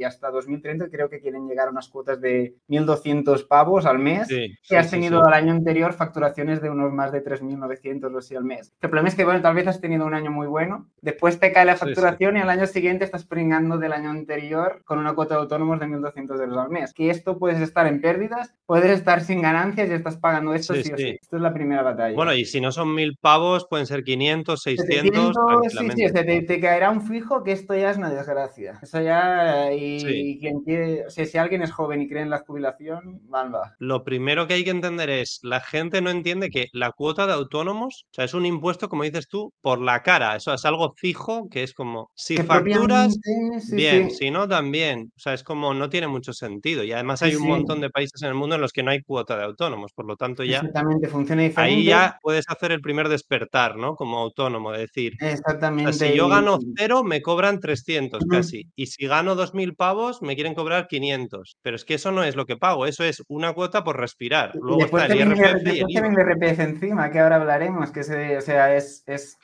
y hasta 2030 creo que quieren llegar a unas cuotas de 1.200 pavos al mes y has tenido al año anterior facturaciones de unos más de 3.900 o así al mes. El problema es que, bueno, tal vez has tenido un año muy bueno, después te cae la facturación y al año siguiente estás pringando del año anterior con una cuota de autónomos de 1.200 euros al mes. Que esto puedes estar en pérdidas, puedes estar sin ganancias y estás pagando esto sí, o sí. Esto es la primera batalla. Bueno, y si no son 1.000 pavos, pueden ser 500, 600. sí, sí, te, caerá un fijo que esto ya es una desgracia. Eso ya, y, quien quiere, o sea, si alguien es joven y cree en la jubilación, van va. Lo primero que hay que entender es, la gente no entiende que la cuota de autónomos, o sea, es un impuesto, como dices tú, por la cara. Eso es algo fijo que es como, si facturas, bien, si no, también. O sea, es como, no tiene mucho sentido. Y además hay un montón de países en el mundo en los que no hay cuota de autónomos. Por lo tanto, ya... Exactamente, funciona diferente. Ahí ya puedes hacer el primer despertar, ¿no? Como autónomo, de decir, Exactamente. si yo gano cero, me cobran 300 casi. Y si gano 2.000 pavos, me quieren cobrar 500. Pero es que eso no es lo que pago, eso es una cuota por respirar. Luego está el IRPF y el IRPF encima, que ahora hablaremos, que se, o sea, es, es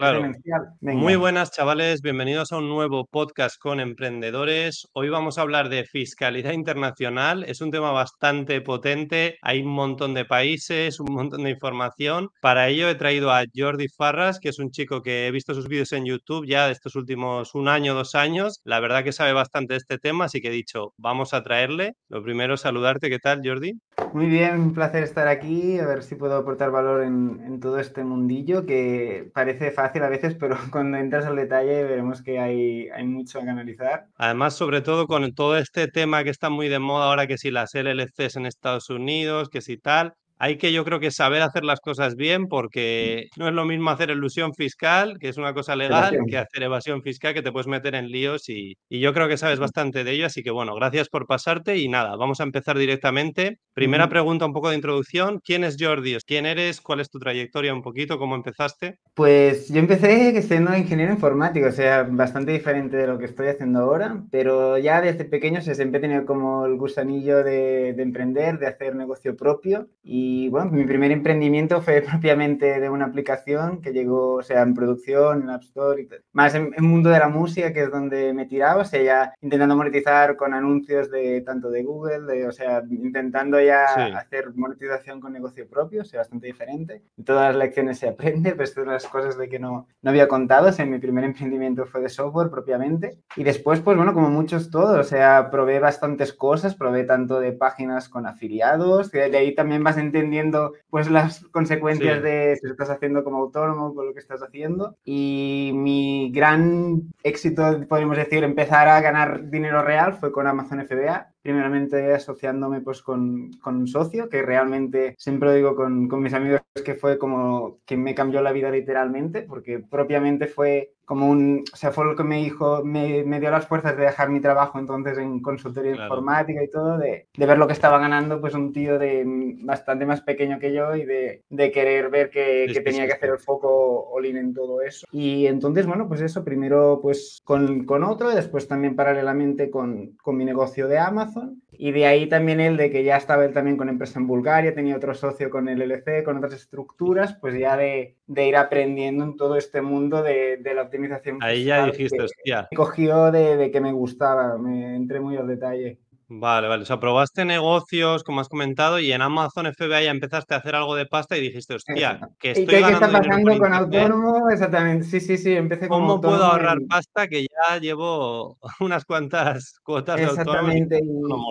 Muy buenas, chavales. Bienvenidos a un nuevo podcast con emprendedores. Hoy vamos a hablar de fiscalidad internacional. Es un tema bastante potente. Hay un montón de países, un montón de información. Para ello he traído a Jordi Farras, que es un chico que he visto sus vídeos en YouTube ya de estos últimos un año, dos años. La verdad que sabe bastante de este tema, así que he dicho, vamos a traerle. Lo primero, saludarte. ¿Qué tal, Jordi? Muy bien, un placer estar aquí, a ver si puedo aportar valor en, en todo este mundillo que parece fácil a veces, pero cuando entras al detalle veremos que hay, hay mucho que analizar. Además, sobre todo con todo este tema que está muy de moda ahora, que si las LLCs en Estados Unidos, que si tal, hay que yo creo que saber hacer las cosas bien porque no es lo mismo hacer ilusión fiscal, que es una cosa legal, que hacer evasión fiscal, que te puedes meter en líos y, y, yo creo que sabes bastante de ello, así que bueno, gracias por pasarte y nada, vamos a empezar directamente. Primera pregunta, un poco de introducción. ¿Quién es Jordi? ¿Quién eres? ¿Cuál es tu trayectoria un poquito? ¿Cómo empezaste? Pues yo empecé siendo ingeniero informático, o sea, bastante diferente de lo que estoy haciendo ahora, pero ya desde pequeño se siempre he tenido como el gusanillo de, de emprender, de hacer negocio propio y y bueno, mi primer emprendimiento fue propiamente de una aplicación que llegó, o sea, en producción, en App Store, y más en el mundo de la música, que es donde me tiraba, o sea, ya intentando monetizar con anuncios de tanto de Google, de, o sea, intentando ya hacer monetización con negocio propio, o sea, bastante diferente. todas las lecciones se aprende, pues todas las cosas de que no, no había contado, o sea, mi primer emprendimiento fue de software propiamente. Y después, pues bueno, como muchos todos, o sea, probé bastantes cosas, probé tanto de páginas con afiliados, que de ahí también vas entendiendo pues las consecuencias de si lo estás haciendo como autónomo, con lo que estás haciendo. Y mi gran éxito, podríamos decir, empezar a ganar dinero real fue con Amazon FBA primeramente asociándome pues con, con, un socio que realmente siempre digo con, con, mis amigos que fue como que me cambió la vida literalmente porque propiamente fue como un, o sea, fue lo que me dijo, me, me dio las fuerzas de dejar mi trabajo entonces en consultoría informática y todo, de, de, ver lo que estaba ganando pues un tío de bastante más pequeño que yo y de, de querer ver que, que tenía que hacer el foco all-in en todo eso. Y entonces, bueno, pues eso, primero pues con, con otro y después también paralelamente con, con mi negocio de Amazon y de ahí también el de que ya estaba él también con empresa en Bulgaria, tenía otro socio con el LLC, con otras estructuras, pues ya de, de ir aprendiendo en todo este mundo de, de la optimización. Ahí ya dijiste, hostia. Me cogió de, de que me gustaba, me entré muy al detalle. Vale, vale. O sea, probaste negocios, como has comentado, y en Amazon FBA ya empezaste a hacer algo de pasta y dijiste, hostia, que estoy ¿Y qué, está pasando con autónomo? Exactamente. Sí, sí, sí. Empecé ¿Cómo como puedo ahorrar pasta que ya llevo unas cuantas cuotas de autónomo? Exactamente.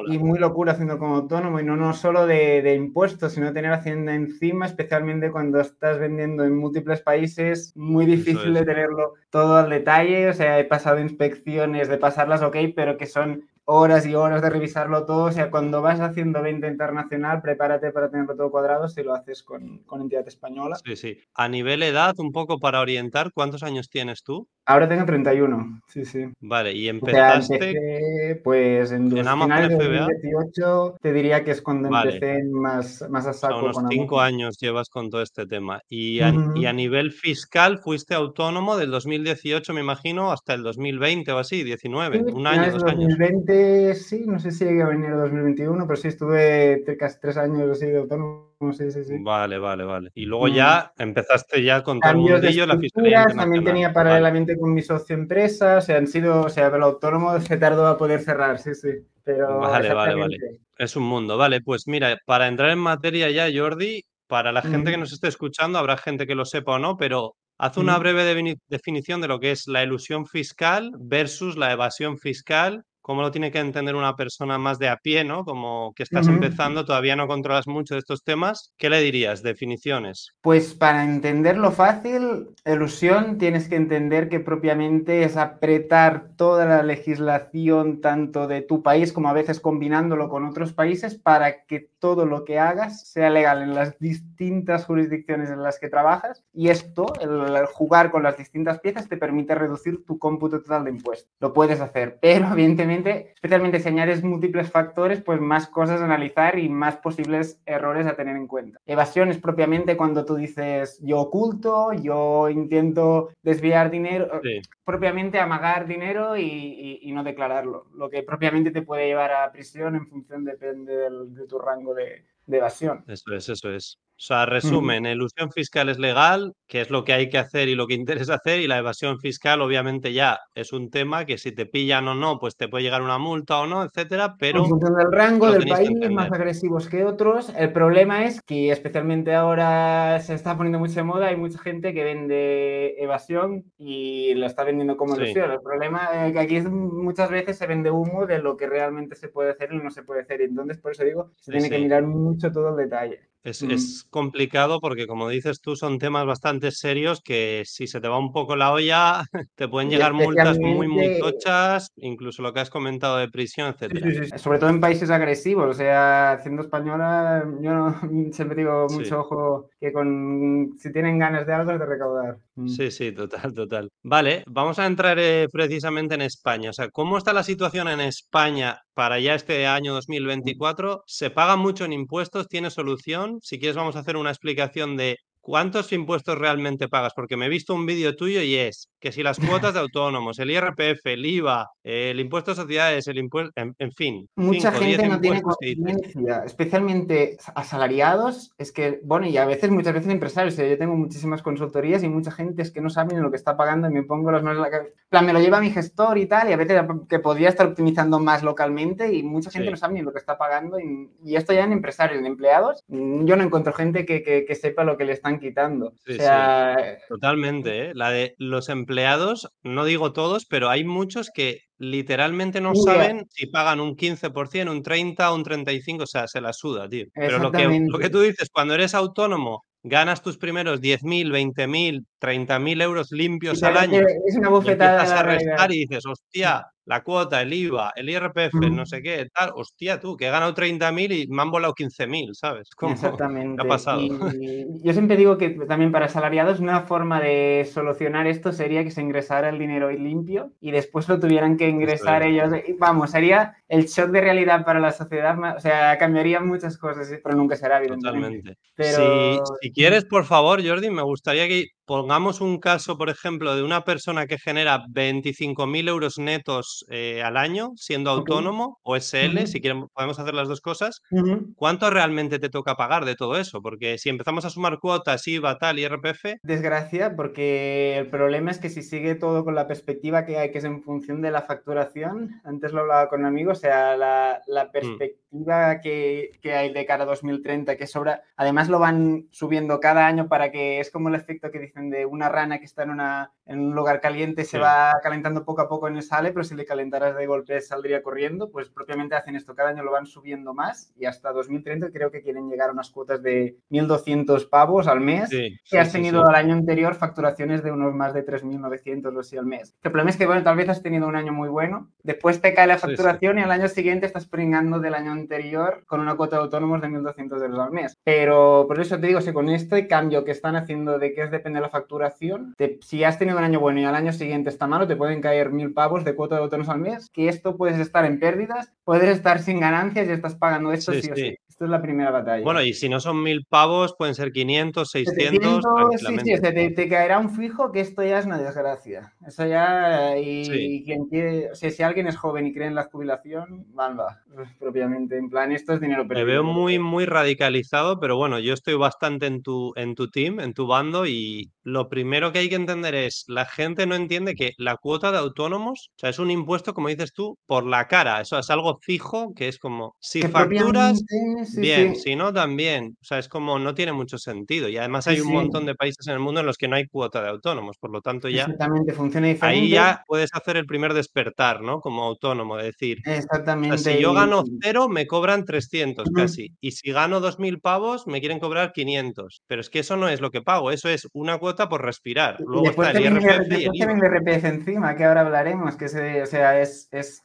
Y, y, muy locura haciendo como autónomo. Y no, no solo de, de, impuestos, sino tener Hacienda encima, especialmente cuando estás vendiendo en múltiples países. Muy difícil de tenerlo todo al detalle. O sea, he pasado inspecciones de pasarlas ok, pero que son horas y horas de revisarlo todo. O sea, cuando vas haciendo venta internacional, prepárate para tenerlo todo cuadrado si lo haces con, con entidad española. Sí, sí. A nivel edad, un poco para orientar, ¿cuántos años tienes tú? Ahora tengo 31, sí, sí. Vale, y empezaste... O sea, empecé, pues en, los ¿En finales de 2018 te diría que es cuando vale. empecé más, más a saco. O sea, unos cinco años llevas con todo este tema. Y a, uh -huh. y a nivel fiscal fuiste autónomo del 2018, me imagino, hasta el 2020 o así, 19, sí, un año, dos 2020, años. 2020 sí, no sé si llegué a venir en 2021, pero sí estuve casi tres años así de autónomo. Sí, sí, sí. Vale, vale, vale. Y luego ya Mm. empezaste ya con todo el mundillo, la fiscalía estructuras, también tenía Vale. paralelamente con mi socio empresa, o sea, han sido, o sea, el autónomo se tardó a poder cerrar, sí, sí. Pero Vale, vale, vale. Es un mundo. Vale, pues mira, para entrar en materia ya, Jordi, para la gente que nos esté escuchando, habrá gente que lo sepa o no, pero haz una breve definición de lo que es la ilusión fiscal versus la evasión fiscal, cómo lo tiene que entender una persona más de a pie, ¿no? Como que estás empezando, todavía no controlas mucho de estos temas. ¿Qué le dirías? Definiciones. Pues para entenderlo fácil, elusión tienes que entender que propiamente es apretar toda la legislación tanto de tu país como a veces combinándolo con otros países para que todo lo que hagas sea legal en las distintas jurisdicciones en las que trabajas y esto, el, el jugar con las distintas piezas te permite reducir tu cómputo total de impuestos. Lo puedes hacer, pero evidentemente, especialmente si añades múltiples factores, pues más cosas a analizar y más posibles errores a tener en cuenta. Evasión es propiamente cuando tú dices yo oculto, yo intento desviar dinero, Sí. propiamente amagar dinero y, y- y no declararlo, lo que propiamente te puede llevar a prisión en función, depende del- de tu rango de, de evasión. Eso es, eso es. O sea, resumen, elusión fiscal es legal, que es lo que hay que hacer y lo que interesa hacer, y la evasión fiscal obviamente ya es un tema que si te pillan o no, pues te puede llegar una multa o no, etcétera, En pero función del rango del país, más agresivos que otros. El problema es que especialmente ahora se está poniendo mucho de moda, hay mucha gente que vende evasión y lo está vendiendo como Sí. ilusión. El problema es que aquí es- muchas veces se vende humo de lo que realmente se puede hacer y no se puede hacer. Entonces, por eso digo, se Sí, tiene que mirar mucho todo el detalle. Es, Mm. es complicado porque, como dices tú, son temas bastante serios que si se te va un poco la olla, te pueden llegar multas muy, muy tochas, incluso lo que has comentado de prisión, Sí, etcétera. sí, sí. Sobre todo en países agresivos, o sea, siendo española, yo no- siempre digo mucho ojo que con si tienen ganas de algo es de recaudar. Mm. Sí, sí, total, total. Vale, vamos a entrar eh, precisamente en España. O sea, ¿cómo está la situación en España para ya este año 2024? ¿Se paga mucho en impuestos? ¿Tiene solución? Si quieres, vamos a hacer una explicación de cuántos impuestos realmente pagas, porque me he visto un vídeo tuyo y es que si las cuotas de autónomos, el IRPF, el IVA, el impuesto a sociedades, el impuesto, en, en fin, Mucha 5 o 10 gente no tiene conciencia, especialmente asalariados, es que, bueno, y a veces, muchas veces empresarios, sea, yo tengo muchísimas consultorías y mucha gente es que no sabe ni lo que está pagando y me pongo las manos en la cabeza. En plan, me lo lleva mi gestor y tal, y a veces que podría estar optimizando más localmente y mucha gente Sí. no sabe ni lo que está pagando y, y esto ya en empresarios, en empleados, yo no encuentro gente que, que- que sepa lo que le están quitando. Sí, o sea, Totalmente, ¿eh? La de los empleados, no digo todos, pero hay muchos que literalmente no Mira. saben si pagan un 15%, un 30, un 35, o sea, se la suda, tío. Pero lo que, lo que tú dices, cuando eres autónomo, ganas tus primeros 10.000, 20.000, 30.000 euros limpios al año es una bofetada empiezas a restar y dices, hostia, la cuota, el IVA, el IRPF, no sé qué, tal, hostia, tú, que he ganado 30.000 y me han volado 15.000, ¿sabes? ¿Cómo? ¿Qué Exactamente. ha pasado? Y yo siempre digo que también para asalariados una forma de solucionar esto sería que se ingresara el dinero limpio y después lo tuvieran que ingresar es. ellos. Vamos, sería el shock de realidad para la sociedad, o sea, cambiaría muchas cosas, pero nunca será, evidentemente. Totalmente. Pero- Si, si quieres, por favor, Jordi, me gustaría que pongamos un caso, por ejemplo, de una persona que genera 25.000 euros netos eh, al año siendo autónomo o SL, si quieren, podemos hacer las dos cosas. ¿Cuánto realmente te toca pagar de todo eso? Porque si empezamos a sumar cuotas, IVA, tal, IRPF, Desgracia, porque el problema es que si sigue todo con la perspectiva que hay, que es en función de la facturación, antes lo hablaba con un amigo, o sea, la, la perspectiva que, que hay de cara a 2030, que sobra, además lo van subiendo cada año para que es como el efecto que dicen de una rana que está en, una, en un lugar caliente, se Sí. va calentando poco a poco en el sale, pero si le calentaras de golpe saldría corriendo, pues propiamente hacen esto, cada año lo van subiendo más y hasta 2030 creo que quieren llegar a unas cuotas de 1.200 pavos al mes sí, que sí, has tenido al año anterior facturaciones de unos más de 3.900 o así al mes. El problema es que, bueno, tal vez has tenido un año muy bueno, después te cae la facturación y al año siguiente estás pringando del año anterior con una cuota de autónomos de 1.200 euros al mes. Pero por eso te digo, si con este cambio que están haciendo de que es depende de la facturación, te- si has tenido un año bueno y al año siguiente está malo, te pueden caer 1.000 pavos de cuota de autónomos al mes, que esto puedes estar en pérdidas, puedes estar sin ganancias y estás pagando esto Sí, sí, o sí. Sí. Esta es la primera batalla. Bueno, y si no son mil pavos, pueden ser 500, 600. 700, sí, sí, te, caerá un fijo que esto ya es una desgracia. Eso ya, y, quien quiere, o sea, si alguien es joven y cree en la jubilación, va, propiamente. En plan, esto es dinero perdido. Me veo muy, muy radicalizado, pero bueno, yo estoy bastante en tu, en tu team, en tu bando, y lo primero que hay que entender es, la gente no entiende que la cuota de autónomos, o sea, es un impuesto, como dices tú, por la cara. Eso es algo fijo que es como, si facturas, bien, si no, también. O sea, es como, no tiene mucho sentido. Y además hay un montón de países en el mundo en los que no hay cuota de autónomos. Por lo tanto, ya. Exactamente, funciona diferente. Ahí ya puedes hacer el primer despertar, ¿no? Como autónomo, de decir. Exactamente. si yo gano cero, me cobran 300 casi. Y si gano 2.000 pavos, me quieren cobrar 500. Pero es que eso no es lo que pago. Eso es una cuota por respirar. Luego está el IRPF y el IRPF encima, que ahora hablaremos, que se, o sea, es, es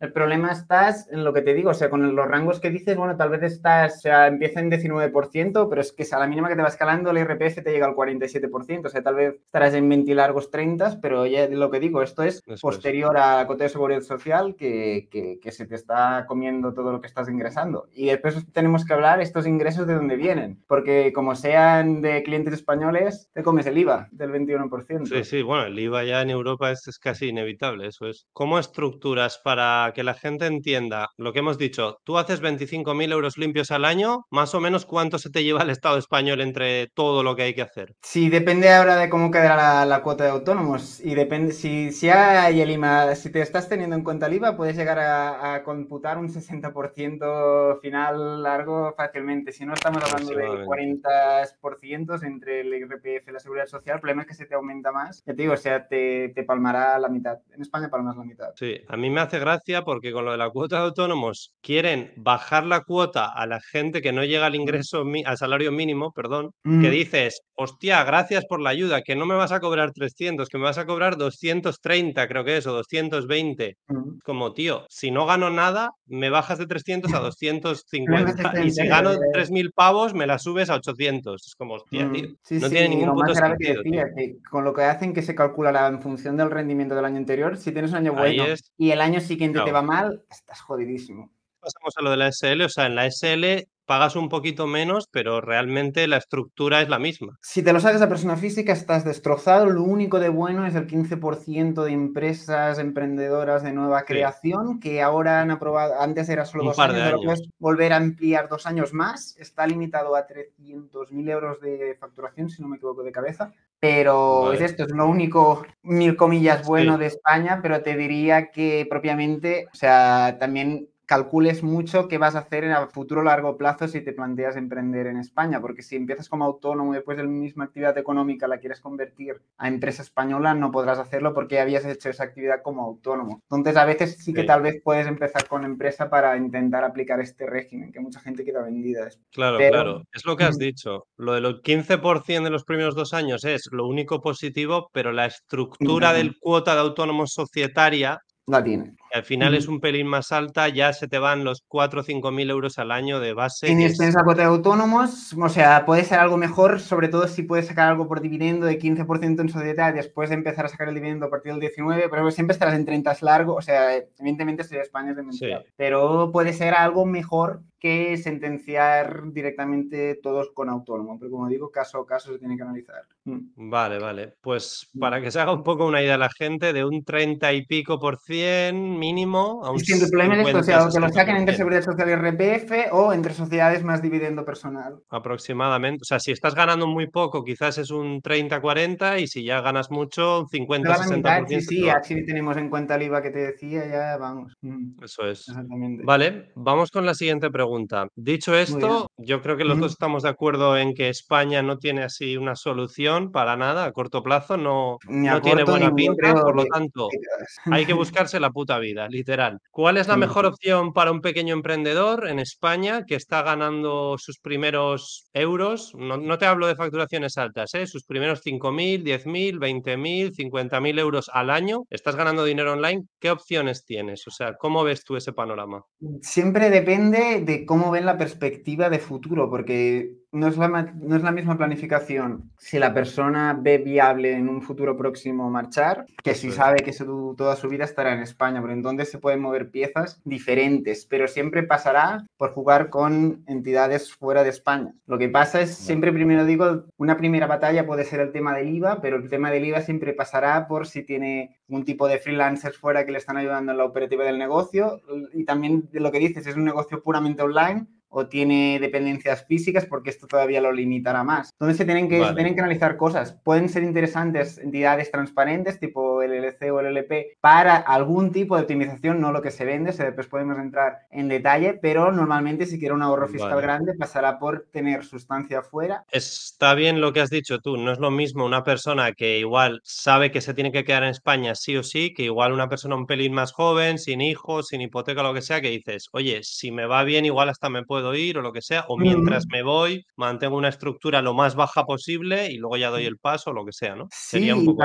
El problema estás en lo que te digo, o sea, con los rangos que dices, bueno, tal vez estás, o sea, empieza en 19%, pero es que a la mínima que te va escalando, el IRPF te llega al 47%, o sea, tal vez estarás en 20 largos 30, pero ya lo que digo, esto es posterior a la de seguridad social que, que, que, se te está comiendo todo lo que estás ingresando. Y después tenemos que hablar estos ingresos de dónde vienen, porque como sean de clientes españoles, te comes el IVA del 21%. Sí, sí, bueno, el IVA ya en Europa es, es casi inevitable, eso es. ¿Cómo estructuras para que la gente entienda lo que hemos dicho? Tú haces 25.000 euros limpios al año, más o menos cuánto se te lleva el Estado español entre todo lo que hay que hacer. Sí, depende ahora de cómo quedará la, cuota de autónomos y depende, si, si hay el IMA, si te estás teniendo en cuenta el IVA, puedes llegar a, computar un 60% final largo fácilmente. Si no estamos hablando de 40% entre el IRPF y la Seguridad Social, el problema es que se te aumenta más. Ya te digo, o sea, te, te palmará la mitad. En España palmas la mitad. Sí, a mí me hace gracia porque con lo de la cuota de autónomos quieren bajar la cuota a la gente que no llega al ingreso, al salario mínimo, perdón, que dices, hostia, gracias por la ayuda, que no me vas a cobrar 300, que me vas a cobrar 230, creo que es, o 220. Mm. Como, tío, si no gano nada, me bajas de 300 a 250 y si gano 3.000 pavos, me la subes a 800. Es como, hostia, mm. tío, no tiene ningún punto sentido. Que con lo que hacen que se calcula la, en función del rendimiento del año anterior, si tienes un año bueno y el año siguiente te va mal, estás jodidísimo. Pasamos a lo de la SL, o sea, en la SL pagas un poquito menos, pero realmente la estructura es la misma. Si te lo sacas a persona física, estás destrozado. Lo único de bueno es el 15% de empresas emprendedoras de nueva creación que ahora han aprobado, antes era solo dos años, pero puedes volver a ampliar dos años más. Está limitado a 300.000 euros de facturación, si no me equivoco de cabeza. Pero es esto, es lo único, mil comillas, bueno de España, pero te diría que propiamente, o sea, también calcules mucho qué vas a hacer en el futuro largo plazo si te planteas emprender en España, porque si empiezas como autónomo y después de la misma actividad económica la quieres convertir a empresa española, no podrás hacerlo porque habías hecho esa actividad como autónomo. Entonces, a veces sí que tal vez puedes empezar con empresa para intentar aplicar este régimen, que mucha gente queda vendida. Claro, claro. Es lo que has dicho. Lo de los 15% de los primeros dos años es lo único positivo, pero la estructura del cuota de autónomos societaria la tiene. Al final es un pelín más alta, ya se te van los 4 o 5 mil euros al año de base. Tienes esa cuota de autónomos, o sea, puede ser algo mejor, sobre todo si puedes sacar algo por dividendo de 15% en sociedad, después de empezar a sacar el dividendo a partir del 19, pero siempre estarás en 30 largo, o sea, evidentemente si España es demencial, pero puede ser algo mejor que sentenciar directamente todos con autónomo, pero como digo, caso a caso se tiene que analizar. Mm. Vale, vale. Pues mm. para que se haga un poco una idea la gente, de un 30 y pico por cien mínimo a un es el problema es esto, que lo saquen entre Seguridad Social y RPF o entre sociedades más dividendo personal. Aproximadamente. O sea, si estás ganando muy poco, quizás es un 30-40 y si ya ganas mucho, un 50-60%. Sí, sí, así tenemos en cuenta el IVA que te decía, ya vamos. Mm. Eso es. Exactamente. Vale, vamos con la siguiente pregunta. Dicho esto, yo creo que los dos estamos de acuerdo en que España no tiene así una solución para nada a corto plazo, no, no tiene buena pinta, por lo tanto, hay que buscarse la puta vida, literal. ¿Cuál es la mejor opción para un pequeño emprendedor en España que está ganando sus primeros euros? No, te hablo de facturaciones altas, ¿eh? sus primeros 5.000, 10.000, 20.000, 50.000 euros al año. Estás ganando dinero online. ¿Qué opciones tienes? O sea, ¿cómo ves tú ese panorama? Siempre depende de cómo ven la perspectiva de futuro, porque no es, la, no es la misma planificación si la persona ve viable en un futuro próximo marchar que si sabe que su, toda su vida estará en España, porque entonces se pueden mover piezas diferentes, pero siempre pasará por jugar con entidades fuera de España. Lo que pasa es, siempre primero digo, una primera batalla puede ser el tema del IVA, pero el tema del IVA siempre pasará por si tiene un tipo de freelancers fuera que le están ayudando en la operativa del negocio. Y también lo que dices, es un negocio puramente online o tiene dependencias físicas porque esto todavía lo limitará más. Entonces se tienen que, tienen que analizar cosas. Pueden ser interesantes entidades transparentes tipo el LLC o el LP para algún tipo de optimización, no lo que se vende, después podemos entrar en detalle, pero normalmente si quiere un ahorro fiscal grande pasará por tener sustancia fuera. Está bien lo que has dicho tú, no es lo mismo una persona que igual sabe que se tiene que quedar en España sí o sí, que igual una persona un pelín más joven, sin hijos, sin hipoteca, lo que sea, que dices, oye, si me va bien, igual hasta me puedo puedo ir o lo que sea, o mientras me voy, mantengo una estructura lo más baja posible y luego ya doy el paso o lo que sea, ¿no? Sería un poco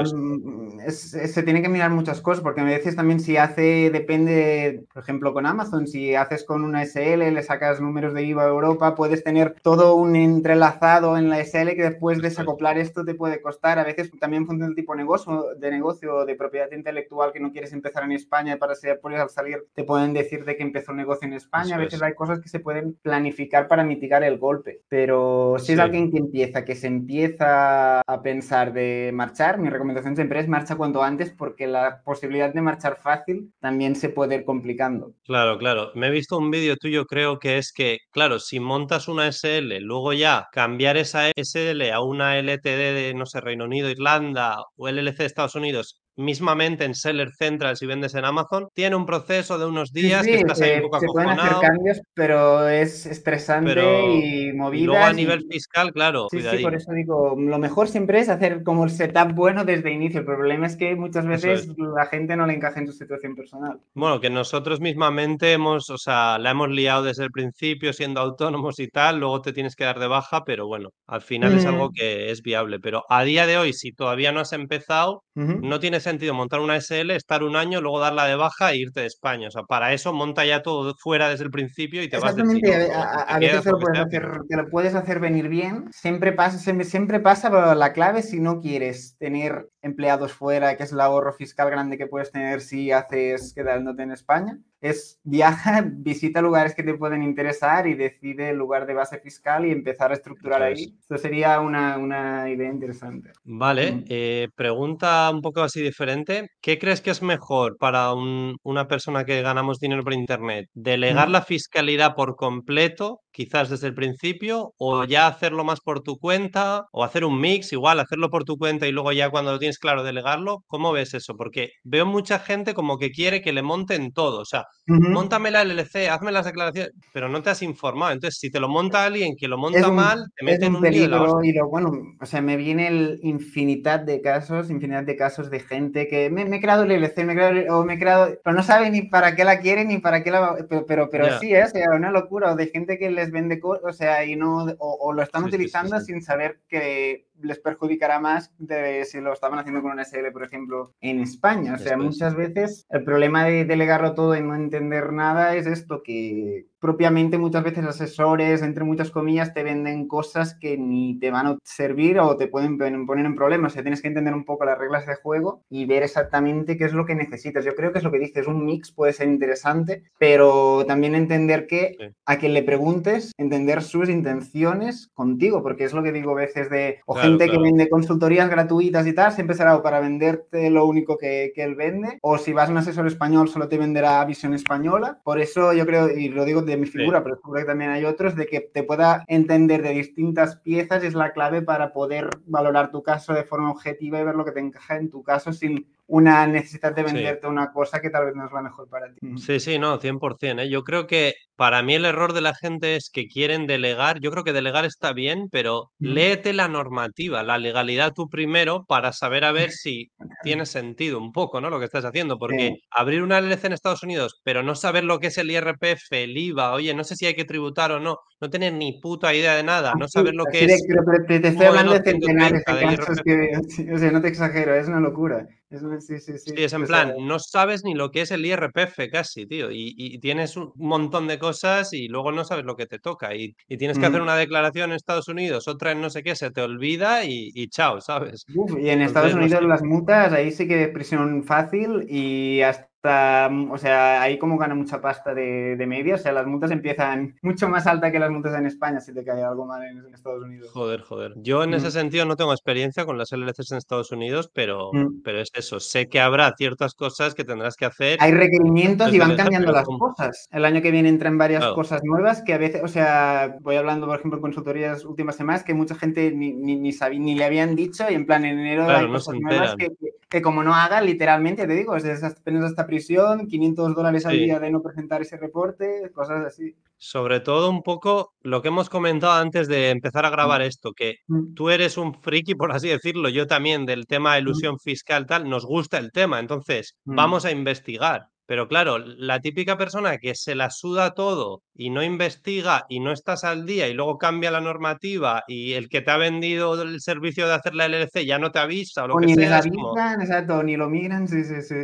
se tiene que mirar muchas cosas, porque a veces también si hace, depende, por ejemplo, con Amazon, si haces con una SL, le sacas números de IVA a Europa, puedes tener todo un entrelazado en la SL que después desacoplar esto te puede costar. A veces también funciona el tipo de negocio, de negocio, de propiedad intelectual que no quieres empezar en España para ser, al salir te pueden decir de que empezó un negocio en España. a veces hay cosas que se pueden planificar para mitigar el golpe. Pero si es alguien que empieza, que se empieza a pensar de marchar, mi recomendación siempre es marcha cuanto antes porque la posibilidad de marchar fácil también se puede ir complicando. Claro, claro. Me he visto un vídeo tuyo, creo que es que, claro, si montas una SL, luego ya cambiar esa SL a una LTD de, no sé, Reino Unido, Irlanda o LLC de Estados Unidos mismamente en Seller Central si vendes en Amazon, tiene un proceso de unos días que estás ahí un poco se pueden hacer cambios, pero es estresante y movido. Y luego a nivel fiscal, claro. Sí, sí, por eso digo, lo mejor siempre es hacer como el setup bueno desde inicio. El problema es que muchas veces la gente no le encaja en su situación personal. Bueno, que nosotros mismamente hemos, o sea, la hemos liado desde el principio siendo autónomos y tal, luego te tienes que dar de baja, pero bueno, al final es algo que es viable. Pero a día de hoy, si todavía no has empezado, no tienes sentido montar una SL, estar un año, luego darla de baja e irte de España. O sea, para eso monta ya todo fuera desde el principio y te vas del a, veces lo puedes hacer, te lo puedes hacer venir bien. Siempre pasa, siempre, siempre pasa, pero la clave si no quieres tener empleados fuera, que es el ahorro fiscal grande que puedes tener si haces quedándote en España, es viaja, visita lugares que te pueden interesar y decide el lugar de base fiscal y empezar a estructurar ahí. Esto sería una, una, idea interesante. Vale, mm. eh, pregunta un poco así diferente. ¿Qué crees que es mejor para una persona que ganamos dinero por Internet? ¿Delegar la fiscalidad por completo, quizás desde el principio, o ya hacerlo más por tu cuenta, o hacer un mix, igual, hacerlo por tu cuenta y luego ya cuando lo tienes claro delegarlo? ¿Cómo ves eso? Porque veo mucha gente como que quiere que le monten todo, o sea, Móntame la LLC, hazme las declaraciones, pero no te has informado. Entonces, si te lo monta alguien que lo monta mal, te mete en un peligro. y lo, bueno, o sea, me viene el infinidad de casos, infinidad de casos de gente que me, he creado el LLC, me he creado, o me he creado, pero no sabe ni para qué la quiere ni para qué la. Pero, pero, pero sí, ¿eh? o sea, una locura. O de gente que les vende o sea, y no. O, lo están utilizando sin saber que les perjudicará más de si lo estaban haciendo con una SL, por ejemplo, en España. O sea, muchas veces el problema de delegarlo todo y no entender nada es esto, que propiamente muchas veces asesores, entre muchas comillas, te venden cosas que ni te van a servir o te pueden poner en problemas. O sea, tienes que entender un poco las reglas de juego y ver exactamente qué es lo que necesitas. Yo creo que es lo que dices, un mix puede ser interesante, pero también entender que a quien le preguntes, entender sus intenciones contigo, porque es lo que digo a veces de, o gente que vende consultorías gratuitas y tal, siempre será para venderte lo único que, que él vende, o si vas a un asesor español solo te venderá visión española. Por eso yo creo, y lo digo de mi figura, pero seguro que también hay otros, de que te pueda entender de distintas piezas es la clave para poder valorar tu caso de forma objetiva y ver lo que te encaja en tu caso sin una necesidad de venderte una cosa que tal vez no es la mejor para ti. Sí, sí, no, 100%. ¿eh? Yo creo que para mí el error de la gente es que quieren delegar. Yo creo que delegar está bien, pero léete la normativa, la legalidad tú primero para saber a ver si tiene sentido un poco, ¿no? Lo que estás haciendo. Porque abrir una LLC en Estados Unidos, pero no saber lo que es el IRPF, el IVA, oye, no sé si hay que tributar o no, no tener ni puta idea de nada, no saber lo que es. te, estoy hablando de centenares de casos que, o sea, no te exagero, es una locura. Sí, sí, sí. Sí, es en plan, no sabes ni lo que es el IRPF casi, tío. Y, tienes un montón de cosas y luego no sabes lo que te toca. Y, tienes que hacer una declaración en Estados Unidos, otra en no sé qué, se te olvida y, chao, ¿sabes? y en Estados Unidos las multas, ahí sí que prisión fácil y hasta o sea, ahí como gana mucha pasta de, de, media, o sea, las multas empiezan mucho más alta que las multas en España si te cae algo mal en, Estados Unidos. Joder, joder. Yo en ese mm. sentido no tengo experiencia con las LLCs en Estados Unidos, pero, mm. pero es eso, sé que habrá ciertas cosas que tendrás que hacer. Hay requerimientos y van cambiando las cosas. El año que viene entran varias cosas nuevas que a veces, o sea, voy hablando, por ejemplo, en consultorías últimas semanas que mucha gente ni, ni, ni, ni le habían dicho y en plan en enero hay cosas nuevas que, que, como no haga, literalmente, te digo, es de esta prisión, 500 dólares al día de no presentar ese reporte, cosas así. Sobre todo un poco lo que hemos comentado antes de empezar a grabar mm. esto, que mm. tú eres un friki, por así decirlo, yo también del tema de mm. ilusión fiscal, tal, nos gusta el tema, entonces vamos a investigar. Pero claro, la típica persona que se la suda todo y no investiga y no estás al día y luego cambia la normativa y el que te ha vendido el servicio de hacer la LLC ya no te avisa o lo que ni sea. exacto, ni lo miran. Sí, sí, sí.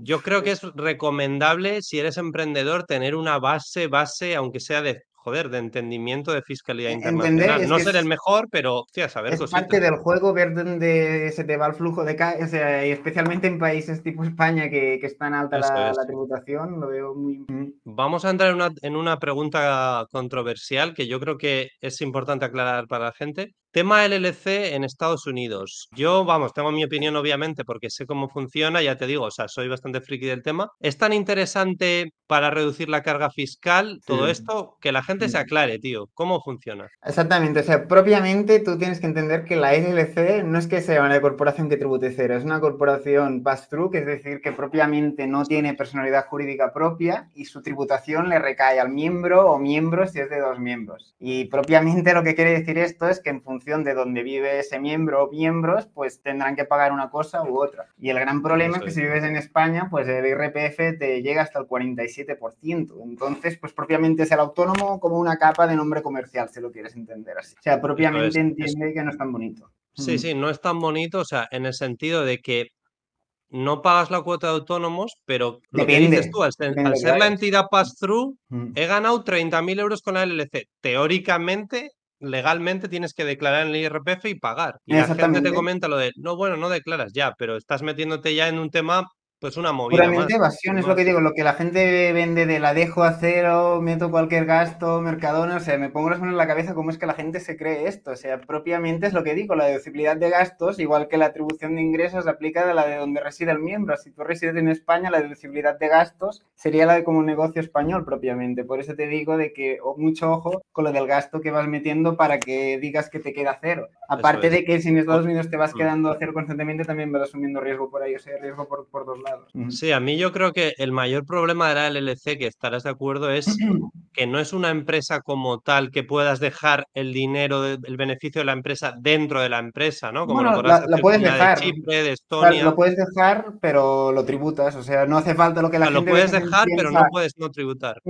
Yo creo que es recomendable, si eres emprendedor, tener una base, base, aunque sea de joder, de entendimiento de fiscalidad internacional. no ser el mejor, pero, hostia, saber Es parte del juego ver dónde se te va el flujo de caja, o sea, y especialmente en países tipo España que, que es tan alta la, tributación, lo veo muy... Vamos a entrar en una, en una pregunta controversial que yo creo que es importante aclarar para la gente. Tema LLC en Estados Unidos. Yo, vamos, tengo mi opinión obviamente porque sé cómo funciona, ya te digo, o sea, soy bastante friki del tema. ¿Es tan interesante para reducir la carga fiscal todo esto? Que la gente se aclare, tío, ¿cómo funciona? Exactamente, o sea, propiamente tú tienes que entender que la LLC no es que sea una corporación que tribute cero, es una corporación pass-through, que es decir, que propiamente no tiene personalidad jurídica propia y su tributación le recae al miembro o miembros si es de dos miembros. Y propiamente lo que quiere decir esto es que en función de donde vive ese miembro o miembros, pues tendrán que pagar una cosa u otra. Y el gran problema es que si vives en España, pues el IRPF te llega hasta el 47%. Entonces, pues propiamente es el autónomo como una capa de nombre comercial, si lo quieres entender así. O sea, propiamente entiende que no es tan bonito. Sí, mm. sí, no es tan bonito, o sea, en el sentido de que no pagas la cuota de autónomos, pero lo que dices tú, al ser, la entidad pass-through, mm. he ganado 30.000 euros con la LLC. Teóricamente, legalmente tienes que declarar en el IRPF y pagar. Y la gente te comenta lo de, no, bueno, no declaras ya, pero estás metiéndote ya en un tema pues una movida. Puramente evasión, es lo que digo, lo que la gente vende de la dejo a cero, meto cualquier gasto, Mercadona, o sea, me pongo las manos en la cabeza cómo es que la gente se cree esto. O sea, propiamente es lo que digo, la deducibilidad de gastos, igual que la atribución de ingresos, aplica a la de donde reside el miembro. Si tú resides en España, la deducibilidad de gastos sería la de como un negocio español propiamente. Por eso te digo de que mucho ojo con lo del gasto que vas metiendo para que digas que te queda cero. Aparte de que si en Estados Unidos te vas mm. quedando a cero constantemente, también vas asumiendo riesgo por ahí, o sea, riesgo por, por dos lados. Sí, a mí yo creo que el mayor problema de la LLC, que estarás de acuerdo, es que no es una empresa como tal que puedas dejar el dinero, el beneficio de la empresa dentro de la empresa, ¿no? Como lo, puedes dejar. De Chipre, de Estonia. lo puedes dejar, pero lo tributas. O sea, no hace falta lo que la gente. Lo puedes dejar, pero no puedes no tributar.